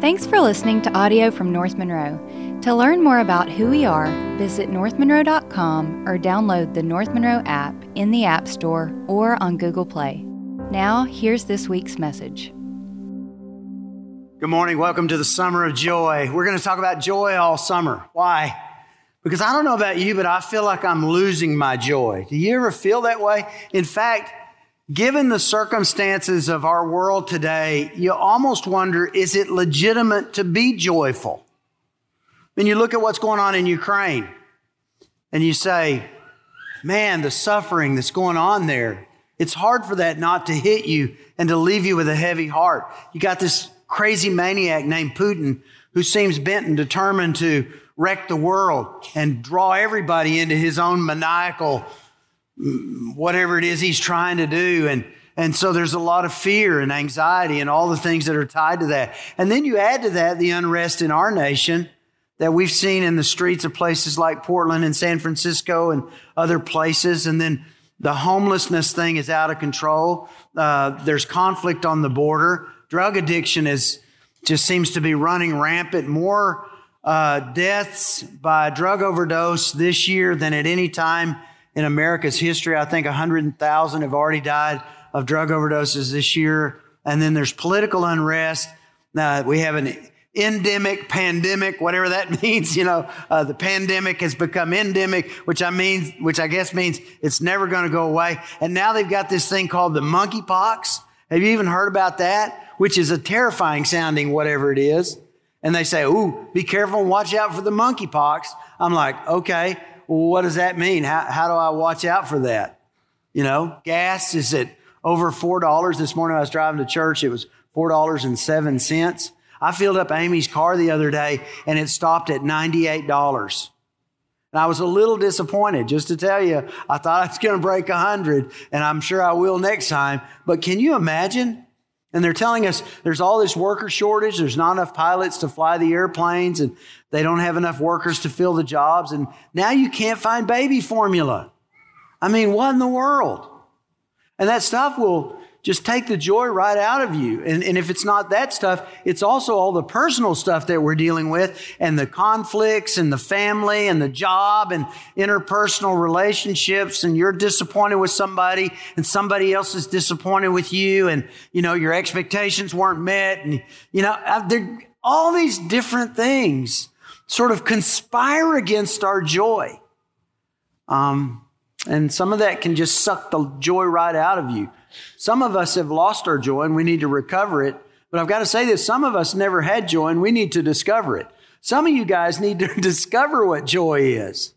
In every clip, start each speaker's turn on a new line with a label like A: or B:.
A: Thanks for listening to audio from North Monroe. To learn more about who we are, visit northmonroe.com or download the North Monroe app in the App Store or on Google Play. Now, here's this week's message.
B: Good morning. Welcome to the Summer of Joy. We're going to talk about joy all summer. Why? Because I don't know about you, but I feel like I'm losing my joy. Do you ever feel that way? In fact, given the circumstances of our world today, you almost wonder is it legitimate to be joyful? When you look at what's going on in Ukraine and you say, man, the suffering that's going on there, it's hard for that not to hit you and to leave you with a heavy heart. You got this crazy maniac named Putin who seems bent and determined to wreck the world and draw everybody into his own maniacal whatever it is he's trying to do. And, and so there's a lot of fear and anxiety and all the things that are tied to that. And then you add to that the unrest in our nation that we've seen in the streets of places like Portland and San Francisco and other places. And then the homelessness thing is out of control. Uh, there's conflict on the border. Drug addiction is just seems to be running rampant. More uh, deaths by drug overdose this year than at any time in America's history. I think 100,000 have already died of drug overdoses this year. And then there's political unrest. Uh, we have an endemic, pandemic, whatever that means. You know, uh, the pandemic has become endemic, which I mean, which I guess means it's never going to go away. And now they've got this thing called the monkeypox. Have you even heard about that? Which is a terrifying sounding whatever it is. And they say, "Ooh, be careful and watch out for the monkeypox." I'm like, okay, well, what does that mean? How, how do I watch out for that? You know, gas is at over $4. This morning I was driving to church. It was $4.07. I filled up Amy's car the other day and it stopped at $98. And I was a little disappointed, just to tell you. I thought I was going to break 100, and I'm sure I will next time. But can you imagine? And they're telling us there's all this worker shortage. There's not enough pilots to fly the airplanes, and they don't have enough workers to fill the jobs. And now you can't find baby formula. I mean, what in the world? And that stuff will just take the joy right out of you. And, and if it's not that stuff, it's also all the personal stuff that we're dealing with and the conflicts and the family and the job and interpersonal relationships. And you're disappointed with somebody and somebody else is disappointed with you. And, you know, your expectations weren't met. And, you know, all these different things sort of conspire against our joy. Um, and some of that can just suck the joy right out of you. Some of us have lost our joy and we need to recover it. But I've got to say this some of us never had joy and we need to discover it. Some of you guys need to discover what joy is.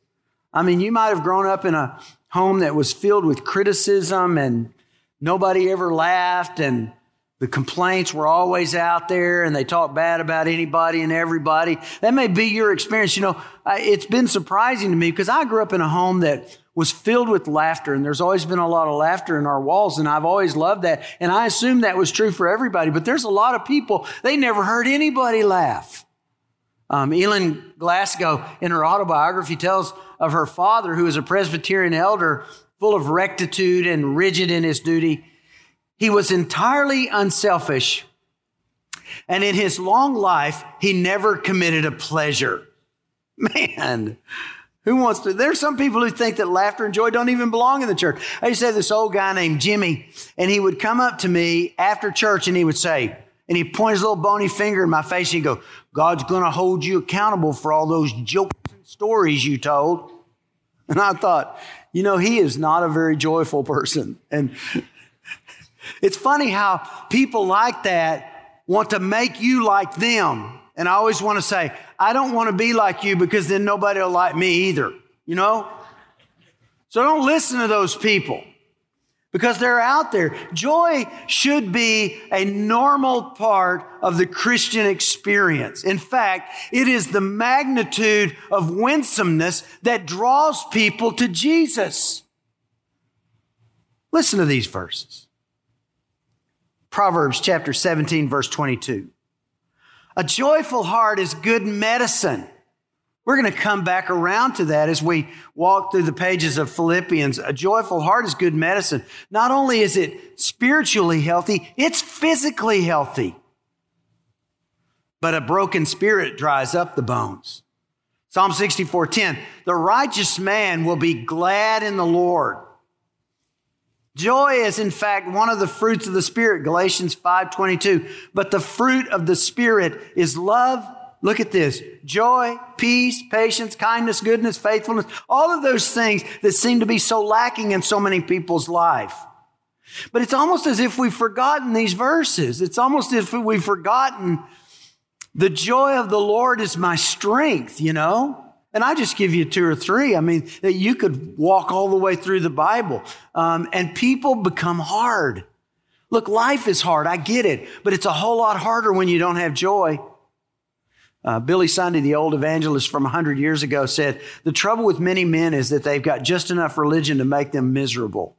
B: I mean, you might have grown up in a home that was filled with criticism and nobody ever laughed and the complaints were always out there and they talk bad about anybody and everybody. That may be your experience. You know, it's been surprising to me because I grew up in a home that was filled with laughter and there's always been a lot of laughter in our walls and I've always loved that. And I assume that was true for everybody, but there's a lot of people, they never heard anybody laugh. Um, Glasgow in her autobiography tells of her father who was a Presbyterian elder full of rectitude and rigid in his duty. He was entirely unselfish. And in his long life, he never committed a pleasure. Man, who wants to? There's some people who think that laughter and joy don't even belong in the church. I used to have this old guy named Jimmy, and he would come up to me after church and he would say, and he'd point his little bony finger in my face and he'd go, God's going to hold you accountable for all those jokes and stories you told. And I thought, you know, he is not a very joyful person. And it's funny how people like that want to make you like them. And I always want to say, I don't want to be like you because then nobody will like me either, you know? So don't listen to those people because they're out there. Joy should be a normal part of the Christian experience. In fact, it is the magnitude of winsomeness that draws people to Jesus. Listen to these verses. Proverbs chapter 17, verse 22. A joyful heart is good medicine. We're going to come back around to that as we walk through the pages of Philippians. A joyful heart is good medicine. Not only is it spiritually healthy, it's physically healthy. but a broken spirit dries up the bones. Psalm 64:10, the righteous man will be glad in the Lord. Joy is in fact one of the fruits of the spirit, Galatians 5:22. But the fruit of the spirit is love, look at this, joy, peace, patience, kindness, goodness, faithfulness, all of those things that seem to be so lacking in so many people's life. But it's almost as if we've forgotten these verses. It's almost as if we've forgotten the joy of the Lord is my strength, you know? And I just give you two or three. I mean, that you could walk all the way through the Bible. Um, and people become hard. Look, life is hard. I get it. But it's a whole lot harder when you don't have joy. Uh, Billy Sunday, the old evangelist from 100 years ago, said, The trouble with many men is that they've got just enough religion to make them miserable.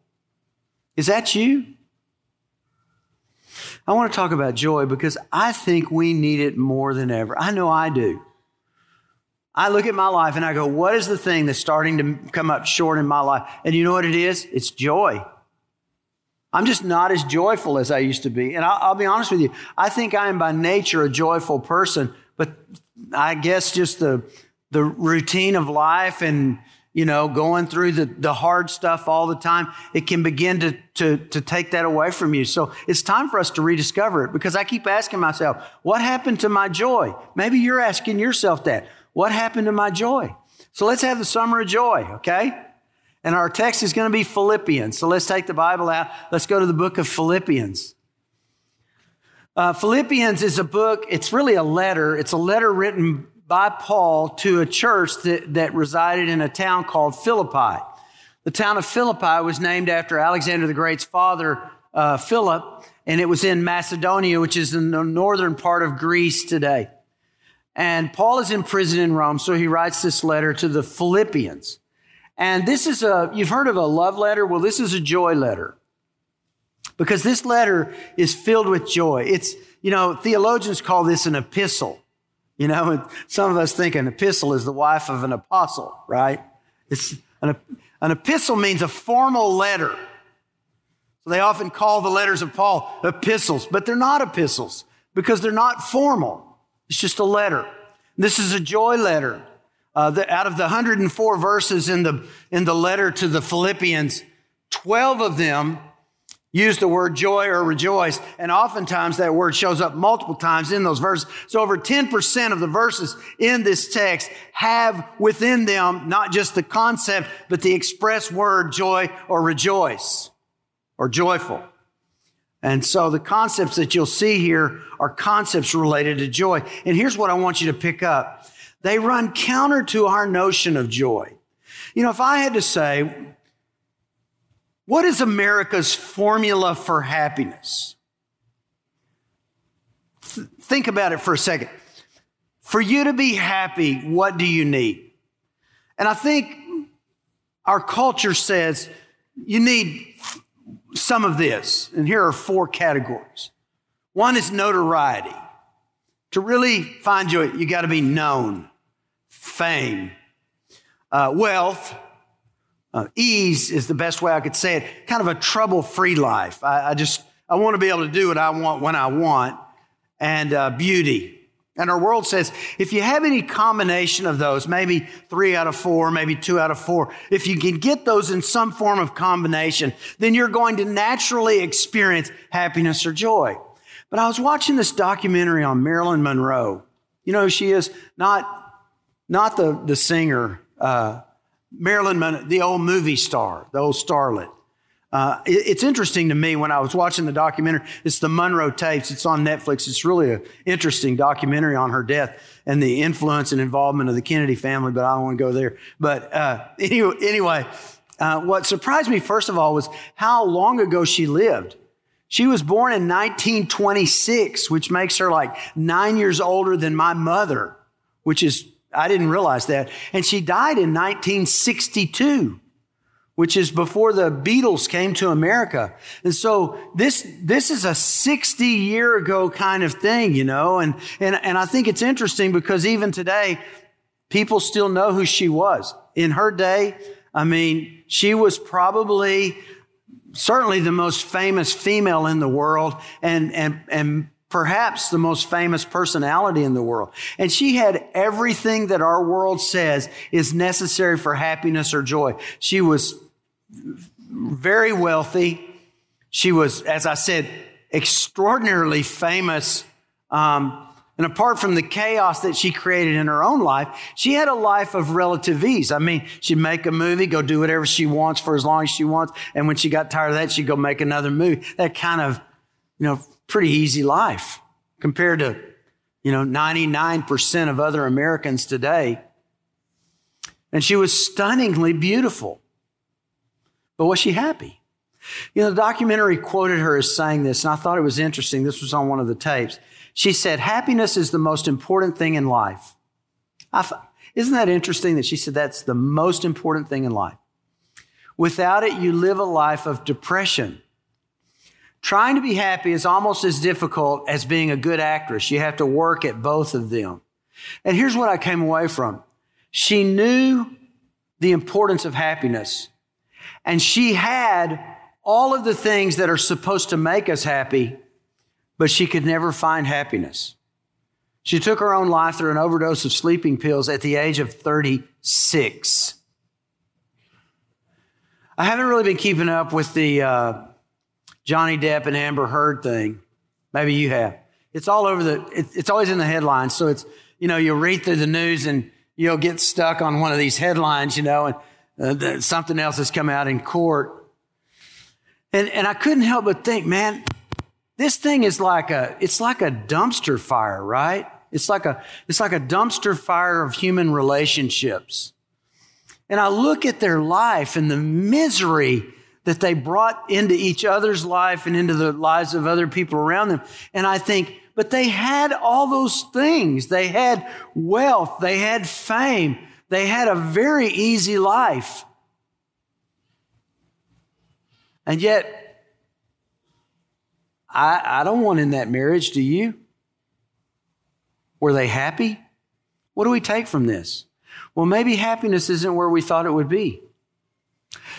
B: Is that you? I want to talk about joy because I think we need it more than ever. I know I do. I look at my life and I go, what is the thing that's starting to come up short in my life? And you know what it is? It's joy. I'm just not as joyful as I used to be. And I'll, I'll, be honest with you, I think I am by nature a joyful person, but I guess just the, the routine of life and you know, going through the, the hard stuff all the time, it can begin to, to, to take that away from you. So it's time for us to rediscover it because I keep asking myself, what happened to my joy? Maybe you're asking yourself that. What happened to my joy? So let's have the summer of joy, okay? And our text is going to be Philippians. So let's take the Bible out. Let's go to the book of Philippians. Uh, Philippians is a book, it's really a letter. It's a letter written by Paul to a church that, that resided in a town called Philippi. The town of Philippi was named after Alexander the Great's father, uh, Philip, and it was in Macedonia, which is in the northern part of Greece today. And Paul is in prison in Rome, so he writes this letter to the Philippians. And this is a, you've heard of a love letter? Well, this is a joy letter. Because this letter is filled with joy. It's, you know, theologians call this an epistle. You know, some of us think an epistle is the wife of an apostle, right? It's an, an epistle means a formal letter. So they often call the letters of Paul epistles, but they're not epistles because they're not formal. It's just a letter. This is a joy letter. Uh, the, out of the 104 verses in the, in the letter to the Philippians, 12 of them use the word joy or rejoice. And oftentimes that word shows up multiple times in those verses. So over 10% of the verses in this text have within them not just the concept, but the express word joy or rejoice or joyful. And so the concepts that you'll see here are concepts related to joy. And here's what I want you to pick up. They run counter to our notion of joy. You know, if I had to say, what is America's formula for happiness? Th- think about it for a second. For you to be happy, what do you need? And I think our culture says you need some of this. And here are four categories. One is notoriety. To really find joy, you got to be known, fame, uh, wealth, uh, ease is the best way I could say it. Kind of a trouble free life. I, I, just, I want to be able to do what I want when I want. And uh, beauty. And our world says if you have any combination of those, maybe three out of four, maybe two out of four, if you can get those in some form of combination, then you're going to naturally experience happiness or joy. But I was watching this documentary on Marilyn Monroe. You know she is? Not, not the, the singer, uh, Marilyn Monroe, the old movie star, the old starlet. Uh, it, it's interesting to me when I was watching the documentary. It's the Monroe tapes. It's on Netflix. It's really an interesting documentary on her death and the influence and involvement of the Kennedy family, but I don't want to go there. But uh, anyway, anyway uh, what surprised me, first of all, was how long ago she lived. She was born in 1926, which makes her like nine years older than my mother, which is I didn't realize that. And she died in 1962, which is before the Beatles came to America. And so this, this is a 60 year ago kind of thing, you know, and, and, and I think it's interesting because even today, people still know who she was. In her day, I mean, she was probably certainly the most famous female in the world and, and, and perhaps the most famous personality in the world. And she had everything that our world says is necessary for happiness or joy. She was very wealthy. She was, as I said, extraordinarily famous. Um, and apart from the chaos that she created in her own life, she had a life of relative ease. I mean, she'd make a movie, go do whatever she wants for as long as she wants. And when she got tired of that, she'd go make another movie. That kind of, you know, pretty easy life compared to, you know, 99% of other Americans today. And she was stunningly beautiful. But was she happy? You know, the documentary quoted her as saying this, and I thought it was interesting. This was on one of the tapes. She said, Happiness is the most important thing in life. isn't that interesting that she said that's the most important thing in life? Without it, you live a life of depression. Trying to be happy is almost as difficult as being a good actress. You have to work at both of them. And here's what I came away from. She knew the importance of happiness, and she had all of the things that are supposed to make us happy, but she could never find happiness. She took her own life through an overdose of sleeping pills at the age of 36. I haven't really been keeping up with the uh, Johnny Depp and Amber Heard thing. Maybe you have. It's all over the, it's always in the headlines. So it's, you know, you'll read through the news and you'll get stuck on one of these headlines, you know, and uh, something else has come out in court. And, and I couldn't help but think, man, this thing is like a, it's like a dumpster fire, right? It's like a, it's like a dumpster fire of human relationships. And I look at their life and the misery that they brought into each other's life and into the lives of other people around them. And I think, but they had all those things. They had wealth. They had fame. They had a very easy life. And yet, I, I don't want in that marriage, do you? Were they happy? What do we take from this? Well, maybe happiness isn't where we thought it would be.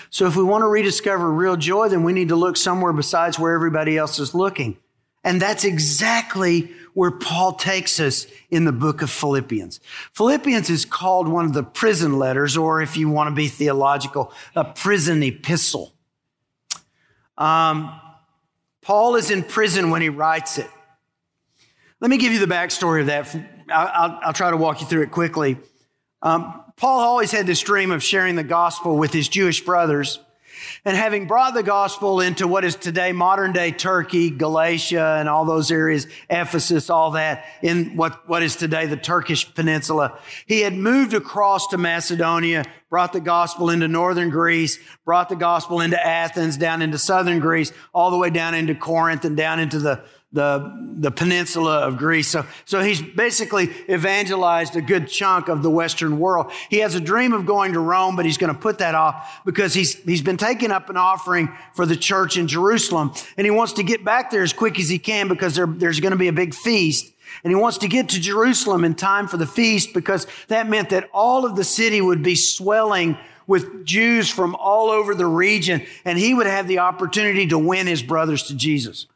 B: So if we want to rediscover real joy, then we need to look somewhere besides where everybody else is looking. And that's exactly where Paul takes us in the book of Philippians. Philippians is called one of the prison letters, or if you want to be theological, a prison epistle. Um, Paul is in prison when he writes it. Let me give you the backstory of that. I'll, I'll try to walk you through it quickly. Um, Paul always had this dream of sharing the gospel with his Jewish brothers. And having brought the gospel into what is today modern day Turkey, Galatia, and all those areas, Ephesus, all that, in what, what is today the Turkish peninsula, he had moved across to Macedonia, brought the gospel into northern Greece, brought the gospel into Athens, down into southern Greece, all the way down into Corinth and down into the the, the peninsula of Greece. So, so he's basically evangelized a good chunk of the Western world. He has a dream of going to Rome, but he's going to put that off because he's, he's been taking up an offering for the church in Jerusalem. And he wants to get back there as quick as he can because there, there's going to be a big feast. And he wants to get to Jerusalem in time for the feast because that meant that all of the city would be swelling with Jews from all over the region. And he would have the opportunity to win his brothers to Jesus.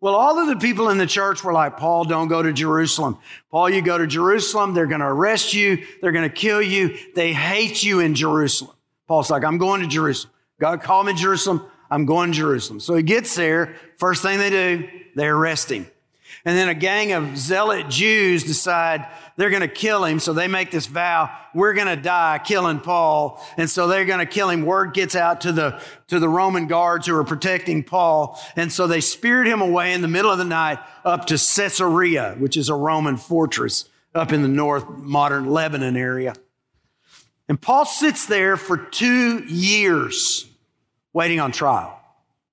B: Well, all of the people in the church were like, Paul, don't go to Jerusalem. Paul, you go to Jerusalem, they're going to arrest you, they're going to kill you. They hate you in Jerusalem. Paul's like, I'm going to Jerusalem. God called me Jerusalem. I'm going to Jerusalem. So he gets there. First thing they do, they arrest him. And then a gang of zealot Jews decide they're going to kill him. So they make this vow, we're going to die killing Paul. And so they're going to kill him. Word gets out to the, to the Roman guards who are protecting Paul. And so they speared him away in the middle of the night up to Caesarea, which is a Roman fortress up in the north modern Lebanon area. And Paul sits there for two years waiting on trial.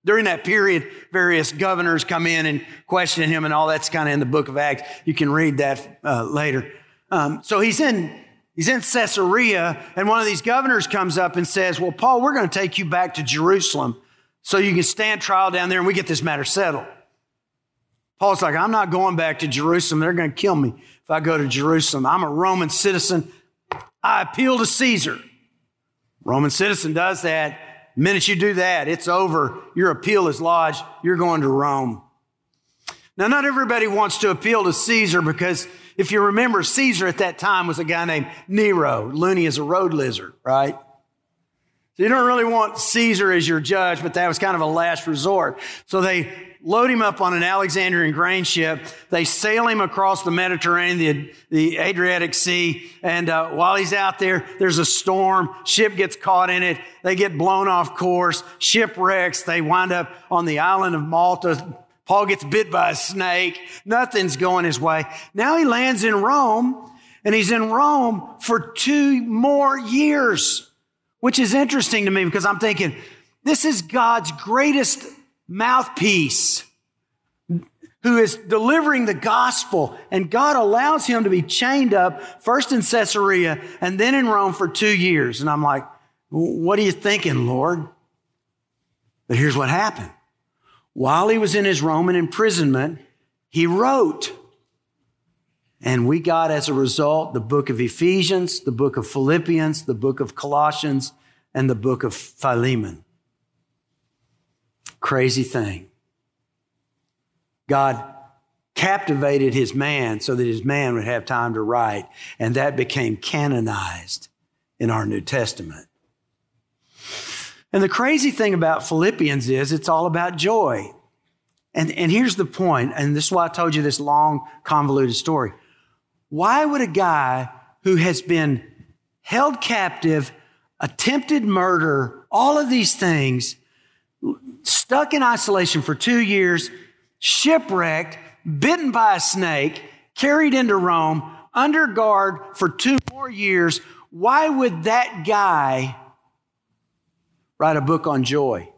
B: During that period, various governors come in and question him, and all that's kind of in the book of Acts. You can read that uh, later. Um, so he's in he's in Caesarea, and one of these governors comes up and says, "Well, Paul, we're going to take you back to Jerusalem so you can stand trial down there, and we get this matter settled." Paul's like, "I'm not going back to Jerusalem. They're going to kill me if I go to Jerusalem. I'm a Roman citizen. I appeal to Caesar." Roman citizen does that. The minute you do that, it's over. Your appeal is lodged. You're going to Rome. Now, not everybody wants to appeal to Caesar because if you remember, Caesar at that time was a guy named Nero. Loony is a road lizard, right? So you don't really want Caesar as your judge, but that was kind of a last resort. So they load him up on an Alexandrian grain ship. They sail him across the Mediterranean, the, the Adriatic Sea. And uh, while he's out there, there's a storm. Ship gets caught in it. They get blown off course. Shipwrecks. They wind up on the island of Malta. Paul gets bit by a snake. Nothing's going his way. Now he lands in Rome, and he's in Rome for two more years which is interesting to me because I'm thinking, this is God's greatest mouthpiece who is delivering the gospel, and God allows him to be chained up first in Caesarea and then in Rome for two years. And I'm like, what are you thinking, Lord? But here's what happened. While he was in his Roman imprisonment, he wrote. And we got, as a result, the book of Ephesians, the book of Philippians, the book of Colossians, and the book of Philemon. Crazy thing. God captivated his man so that his man would have time to write, and that became canonized in our New Testament. And the crazy thing about Philippians is it's all about joy. And, and here's the point, and this is why I told you this long, convoluted story. Why would a guy who has been held captive, attempted murder, all of these things, stuck in isolation for two years, shipwrecked, bitten by a snake, carried into Rome, under guard for two more years, why would that guy write a book on joy?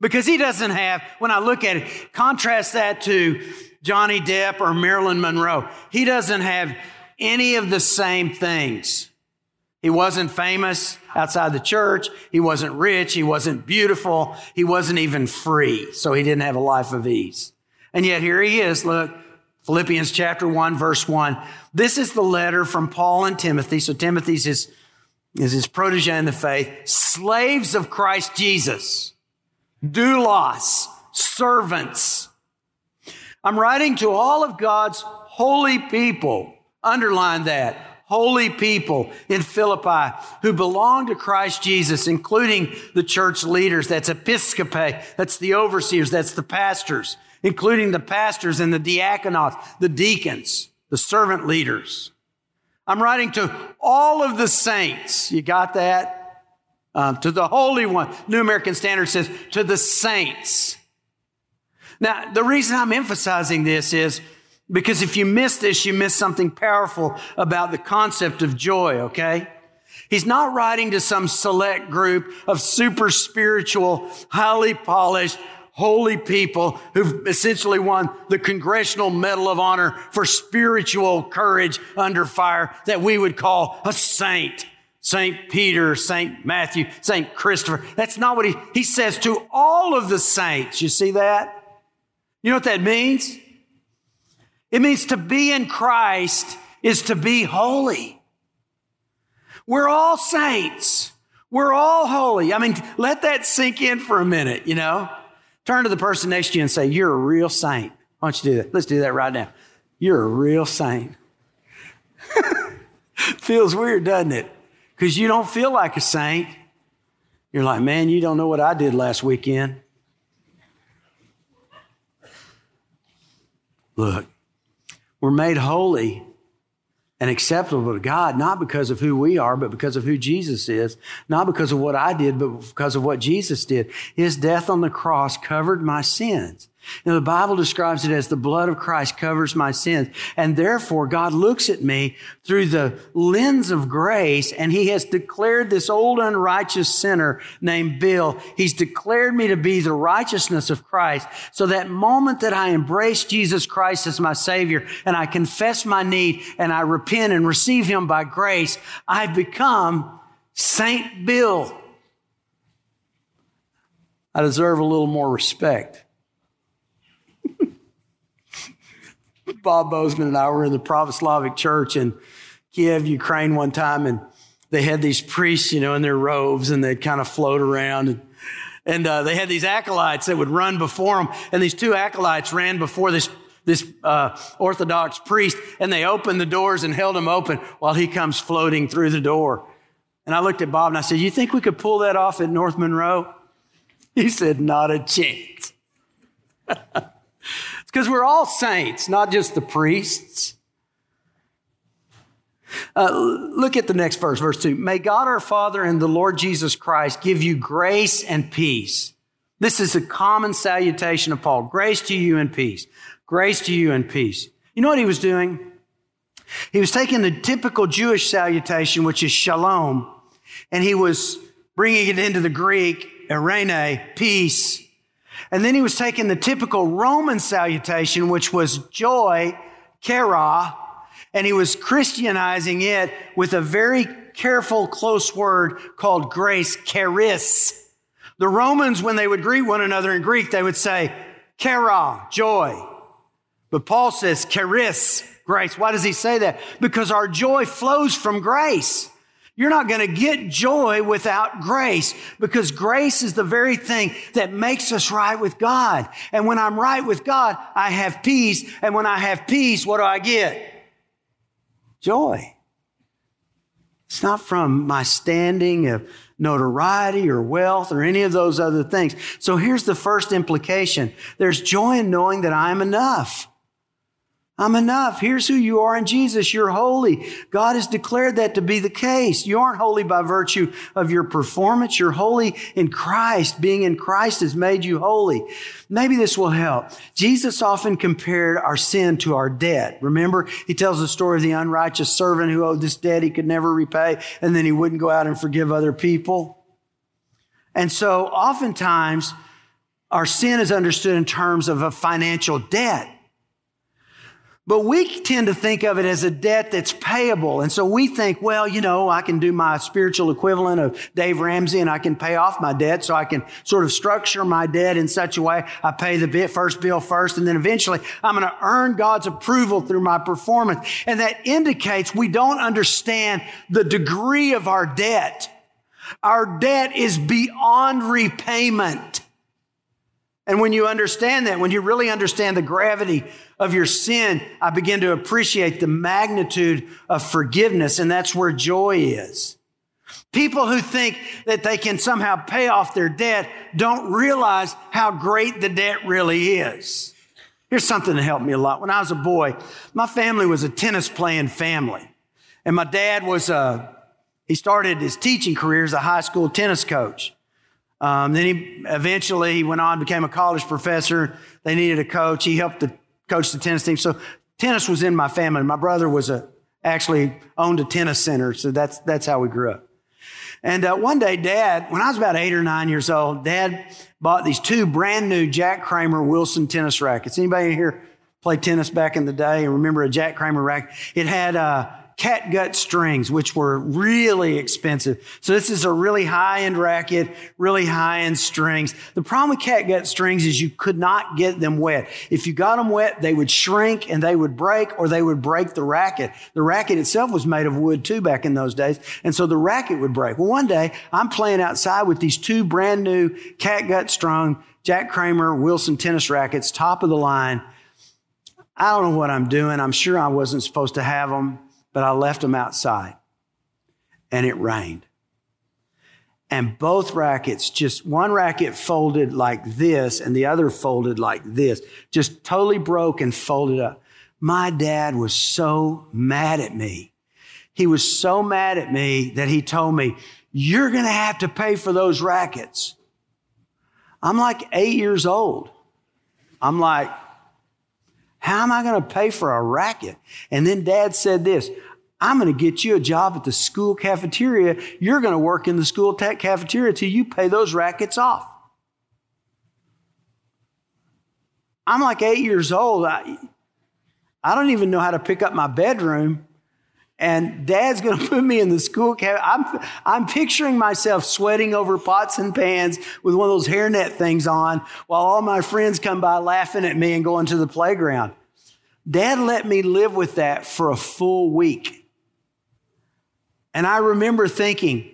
B: Because he doesn't have, when I look at it, contrast that to Johnny Depp or Marilyn Monroe. He doesn't have any of the same things. He wasn't famous outside the church. He wasn't rich. He wasn't beautiful. He wasn't even free. So he didn't have a life of ease. And yet here he is. Look, Philippians chapter 1, verse 1. This is the letter from Paul and Timothy. So Timothy's his, is his protege in the faith. Slaves of Christ Jesus. Doulos. Servants I'm writing to all of God's holy people. Underline that. Holy people in Philippi who belong to Christ Jesus, including the church leaders. That's episcope. That's the overseers. That's the pastors, including the pastors and the diaconate, the deacons, the servant leaders. I'm writing to all of the saints. You got that? Um, to the Holy One. New American Standard says, to the saints. Now, the reason I'm emphasizing this is because if you miss this, you miss something powerful about the concept of joy, okay? He's not writing to some select group of super spiritual, highly polished, holy people who've essentially won the Congressional Medal of Honor for spiritual courage under fire that we would call a saint. St. Peter, St. Matthew, St. Christopher. That's not what he, he says to all of the saints. You see that? You know what that means? It means to be in Christ is to be holy. We're all saints. We're all holy. I mean, let that sink in for a minute, you know? Turn to the person next to you and say, You're a real saint. Why don't you do that? Let's do that right now. You're a real saint. Feels weird, doesn't it? Because you don't feel like a saint. You're like, Man, you don't know what I did last weekend. Look, we're made holy and acceptable to God, not because of who we are, but because of who Jesus is. Not because of what I did, but because of what Jesus did. His death on the cross covered my sins. Now, the Bible describes it as the blood of Christ covers my sins. And therefore, God looks at me through the lens of grace, and He has declared this old unrighteous sinner named Bill. He's declared me to be the righteousness of Christ. So that moment that I embrace Jesus Christ as my Savior and I confess my need and I repent and receive Him by grace, I become Saint Bill. I deserve a little more respect. Bob Bozeman and I were in the Pravoslavic church in Kiev, Ukraine one time, and they had these priests, you know, in their robes and they'd kind of float around. And And uh, they had these acolytes that would run before them. And these two acolytes ran before this, this uh, Orthodox priest. And they opened the doors and held him open while he comes floating through the door. And I looked at Bob and I said, You think we could pull that off at North Monroe? He said, Not a chance. because we're all saints, not just the priests. Uh, look at the next verse, verse 2. May God our Father and the Lord Jesus Christ give you grace and peace. This is a common salutation of Paul. Grace to you and peace. Grace to you and peace. You know what he was doing? He was taking the typical Jewish salutation, which is shalom, and he was bringing it into the Greek, eirene, peace. And then he was taking the typical Roman salutation, which was joy, chara, and he was Christianizing it with a very careful, close word called grace, charis. The Romans, when they would greet one another in Greek, they would say, chara, joy. But Paul says, charis, grace. Why does he say that? Because our joy flows from grace. You're not going to get joy without grace because grace is the very thing that makes us right with God. And when I'm right with God, I have peace. And when I have peace, what do I get? Joy. It's not from my standing of notoriety or wealth or any of those other things. So here's the first implication. There's joy in knowing that I'm enough. I'm enough. Here's who you are in Jesus. You're holy. God has declared that to be the case. You aren't holy by virtue of your performance. You're holy in Christ. Being in Christ has made you holy. Maybe this will help. Jesus often compared our sin to our debt. Remember, he tells the story of the unrighteous servant who owed this debt he could never repay, and then he wouldn't go out and forgive other people. And so oftentimes, our sin is understood in terms of a financial debt. But we tend to think of it as a debt that's payable. And so we think, well, you know, I can do my spiritual equivalent of Dave Ramsey and I can pay off my debt. So I can sort of structure my debt in such a way I pay the first bill first and then eventually I'm going to earn God's approval through my performance. And that indicates we don't understand the degree of our debt. Our debt is beyond repayment. And when you understand that, when you really understand the gravity of your sin, I begin to appreciate the magnitude of forgiveness, and that's where joy is. People who think that they can somehow pay off their debt don't realize how great the debt really is. Here's something that helped me a lot. When I was a boy, my family was a tennis playing family. And my dad was a, he started his teaching career as a high school tennis coach. Um, then he eventually he went on, became a college professor. They needed a coach. He helped the coach the tennis team. So tennis was in my family. My brother was a actually owned a tennis center, so that's that's how we grew up. And uh, one day, Dad, when I was about eight or nine years old, Dad bought these two brand new Jack Kramer Wilson tennis rackets. Anybody here play tennis back in the day and remember a Jack Kramer racket? It had uh, catgut strings, which were really expensive. So this is a really high end racket, really high end strings. The problem with catgut strings is you could not get them wet. If you got them wet, they would shrink and they would break or they would break the racket. The racket itself was made of wood too back in those days. And so the racket would break. Well, one day I'm playing outside with these two brand new catgut strung Jack Kramer Wilson tennis rackets, top of the line. I don't know what I'm doing. I'm sure I wasn't supposed to have them but I left them outside and it rained. And both rackets, just one racket folded like this and the other folded like this, just totally broke and folded up. My dad was so mad at me. He was so mad at me that he told me, You're going to have to pay for those rackets. I'm like eight years old. I'm like, How am I going to pay for a racket? And then dad said this I'm going to get you a job at the school cafeteria. You're going to work in the school tech cafeteria till you pay those rackets off. I'm like eight years old. I, I don't even know how to pick up my bedroom. And dad's going to put me in the school caf. I'm, I'm picturing myself sweating over pots and pans with one of those hairnet things on while all my friends come by laughing at me and going to the playground. Dad let me live with that for a full week. And I remember thinking,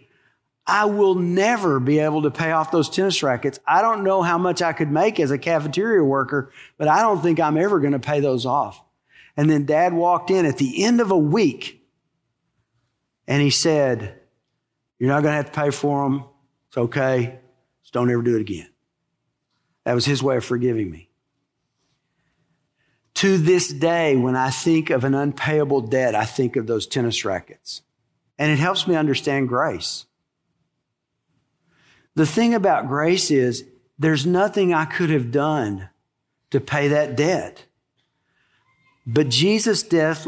B: I will never be able to pay off those tennis rackets. I don't know how much I could make as a cafeteria worker, but I don't think I'm ever going to pay those off. And then dad walked in at the end of a week and he said, You're not going to have to pay for them. It's okay. Just don't ever do it again. That was his way of forgiving me. To this day, when I think of an unpayable debt, I think of those tennis rackets. And it helps me understand grace. The thing about grace is there's nothing I could have done to pay that debt. But Jesus' death,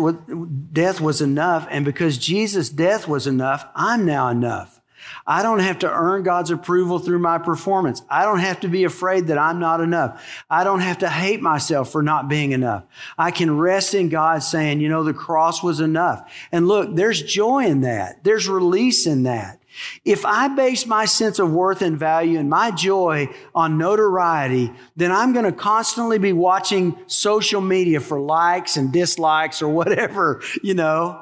B: death was enough. And because Jesus' death was enough, I'm now enough. I don't have to earn God's approval through my performance. I don't have to be afraid that I'm not enough. I don't have to hate myself for not being enough. I can rest in God saying, you know, the cross was enough. And look, there's joy in that. There's release in that. If I base my sense of worth and value and my joy on notoriety, then I'm going to constantly be watching social media for likes and dislikes or whatever, you know.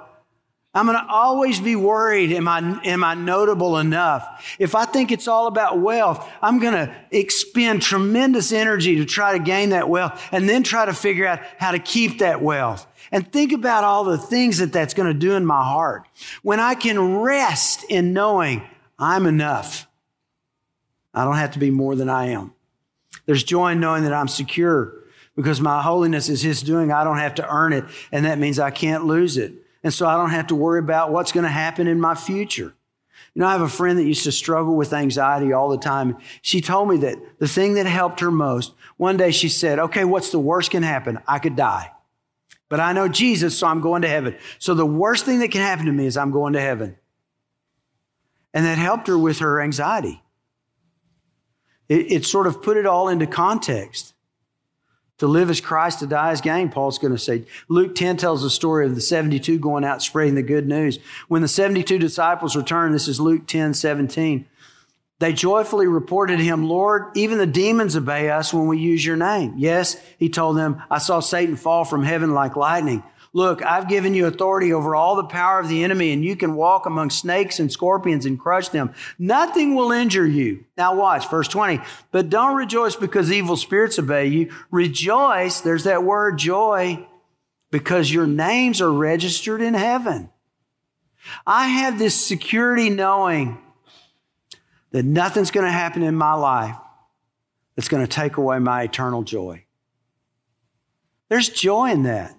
B: I'm going to always be worried, am I, am I notable enough? If I think it's all about wealth, I'm going to expend tremendous energy to try to gain that wealth and then try to figure out how to keep that wealth. And think about all the things that that's going to do in my heart. When I can rest in knowing I'm enough. I don't have to be more than I am. There's joy in knowing that I'm secure because my holiness is His doing. I don't have to earn it. And that means I can't lose it. And so I don't have to worry about what's going to happen in my future. You know, I have a friend that used to struggle with anxiety all the time. She told me that the thing that helped her most, one day she said, okay, what's the worst can happen? I could die. But I know Jesus, so I'm going to heaven. So the worst thing that can happen to me is I'm going to heaven. And that helped her with her anxiety. It, it sort of put it all into context. To live as Christ, to die as gain, Paul's going to say. Luke 10 tells the story of the 72 going out spreading the good news. When the 72 disciples returned, this is Luke 10 17, they joyfully reported to him, Lord, even the demons obey us when we use your name. Yes, he told them, I saw Satan fall from heaven like lightning. Look, I've given you authority over all the power of the enemy, and you can walk among snakes and scorpions and crush them. Nothing will injure you. Now, watch, verse 20. But don't rejoice because evil spirits obey you. Rejoice, there's that word joy, because your names are registered in heaven. I have this security knowing that nothing's going to happen in my life that's going to take away my eternal joy. There's joy in that.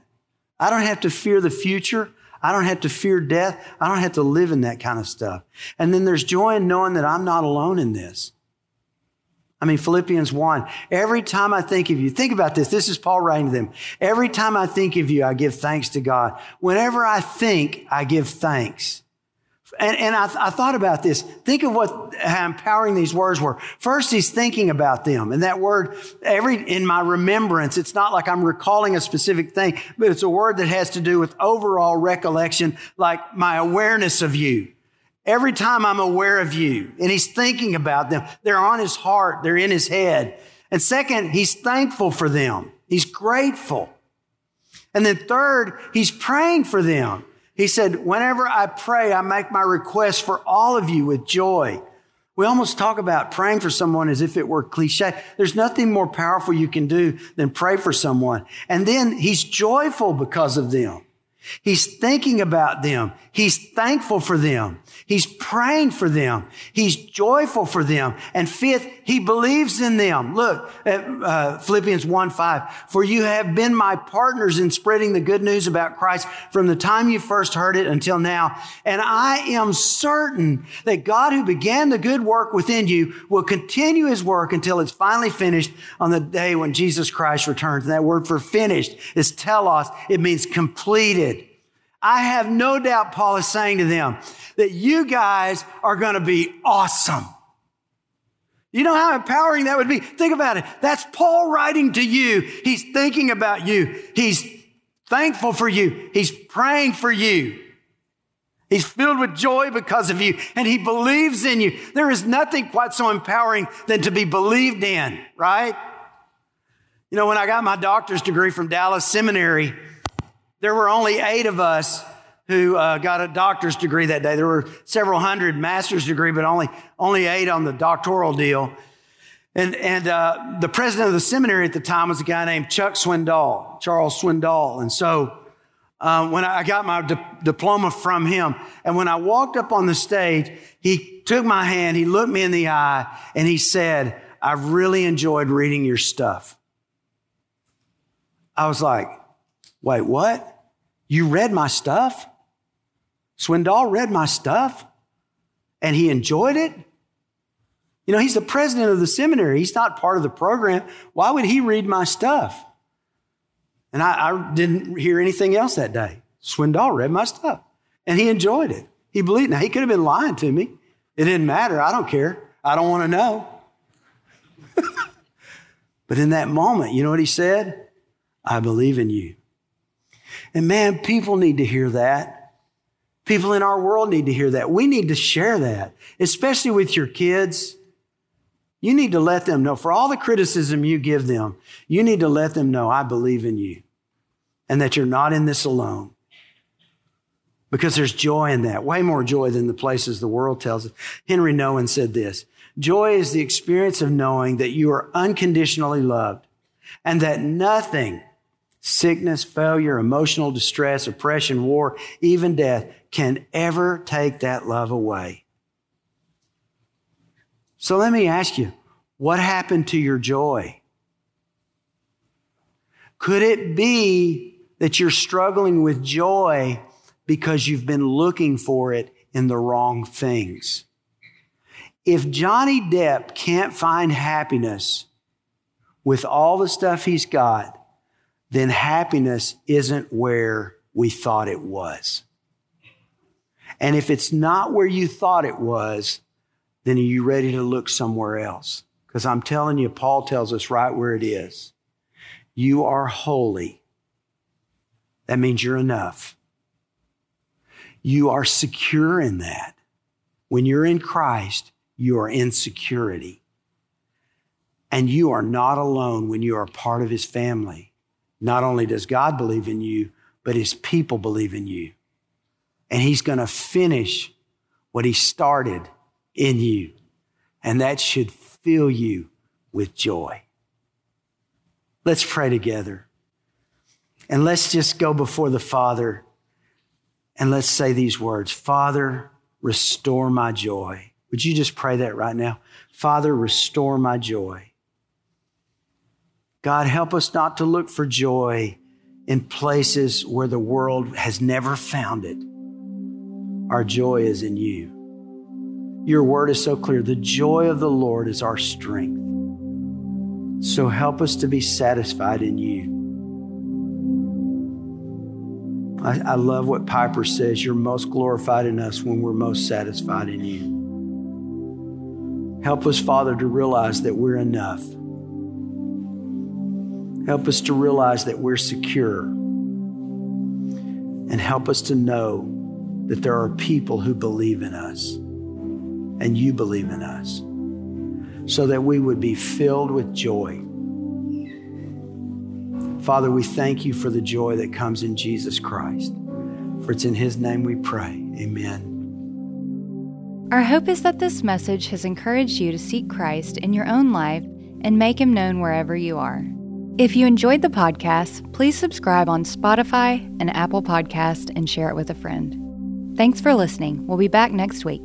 B: I don't have to fear the future. I don't have to fear death. I don't have to live in that kind of stuff. And then there's joy in knowing that I'm not alone in this. I mean, Philippians 1. Every time I think of you, think about this. This is Paul writing to them. Every time I think of you, I give thanks to God. Whenever I think, I give thanks. And, and I, I, thought about this. Think of what how empowering these words were. First, he's thinking about them. And that word, every, in my remembrance, it's not like I'm recalling a specific thing, but it's a word that has to do with overall recollection, like my awareness of you. Every time I'm aware of you and he's thinking about them, they're on his heart, they're in his head. And second, he's thankful for them. He's grateful. And then third, he's praying for them. He said, Whenever I pray, I make my request for all of you with joy. We almost talk about praying for someone as if it were cliche. There's nothing more powerful you can do than pray for someone. And then he's joyful because of them. He's thinking about them. He's thankful for them. He's praying for them. He's joyful for them. And fifth, he believes in them. Look at uh, Philippians 1 5. For you have been my partners in spreading the good news about Christ from the time you first heard it until now. And I am certain that God who began the good work within you will continue his work until it's finally finished on the day when Jesus Christ returns. And that word for finished is telos. It means completed. I have no doubt Paul is saying to them that you guys are going to be awesome. You know how empowering that would be? Think about it. That's Paul writing to you. He's thinking about you. He's thankful for you. He's praying for you. He's filled with joy because of you and he believes in you. There is nothing quite so empowering than to be believed in, right? You know, when I got my doctor's degree from Dallas Seminary, there were only eight of us who uh, got a doctor's degree that day. There were several hundred master's degree, but only only eight on the doctoral deal. And and uh, the president of the seminary at the time was a guy named Chuck Swindoll, Charles Swindoll. And so um, when I got my di- diploma from him, and when I walked up on the stage, he took my hand, he looked me in the eye, and he said, "I've really enjoyed reading your stuff." I was like, "Wait, what? You read my stuff?" Swindoll read my stuff and he enjoyed it. You know, he's the president of the seminary. He's not part of the program. Why would he read my stuff? And I, I didn't hear anything else that day. Swindoll read my stuff and he enjoyed it. He believed. Now, he could have been lying to me. It didn't matter. I don't care. I don't want to know. but in that moment, you know what he said? I believe in you. And man, people need to hear that. People in our world need to hear that. We need to share that, especially with your kids. You need to let them know, for all the criticism you give them, you need to let them know, I believe in you and that you're not in this alone. Because there's joy in that, way more joy than the places the world tells us. Henry Nouwen said this Joy is the experience of knowing that you are unconditionally loved and that nothing sickness, failure, emotional distress, oppression, war, even death can ever take that love away. So let me ask you, what happened to your joy? Could it be that you're struggling with joy because you've been looking for it in the wrong things? If Johnny Depp can't find happiness with all the stuff he's got, then happiness isn't where we thought it was. And if it's not where you thought it was, then are you ready to look somewhere else? Because I'm telling you, Paul tells us right where it is. You are holy. That means you're enough. You are secure in that. When you're in Christ, you are in security. And you are not alone when you are part of his family. Not only does God believe in you, but his people believe in you. And he's going to finish what he started in you. And that should fill you with joy. Let's pray together. And let's just go before the Father and let's say these words Father, restore my joy. Would you just pray that right now? Father, restore my joy. God, help us not to look for joy in places where the world has never found it. Our joy is in you. Your word is so clear. The joy of the Lord is our strength. So help us to be satisfied in you. I, I, love what Piper says. You're most glorified in us when we're most satisfied in you. Help us, Father, to realize that we're enough Help us to realize that we're secure. And help us to know that there are people who believe in us and you believe in us so that we would be filled with joy. Father, we thank you for the joy that comes in Jesus Christ. For it's in his name we pray. Amen.
A: Our hope is that this message has encouraged you to seek Christ in your own life and make him known wherever you are. If you enjoyed the podcast, please subscribe on Spotify and Apple Podcast and share it with a friend. Thanks for listening. We'll be back next week.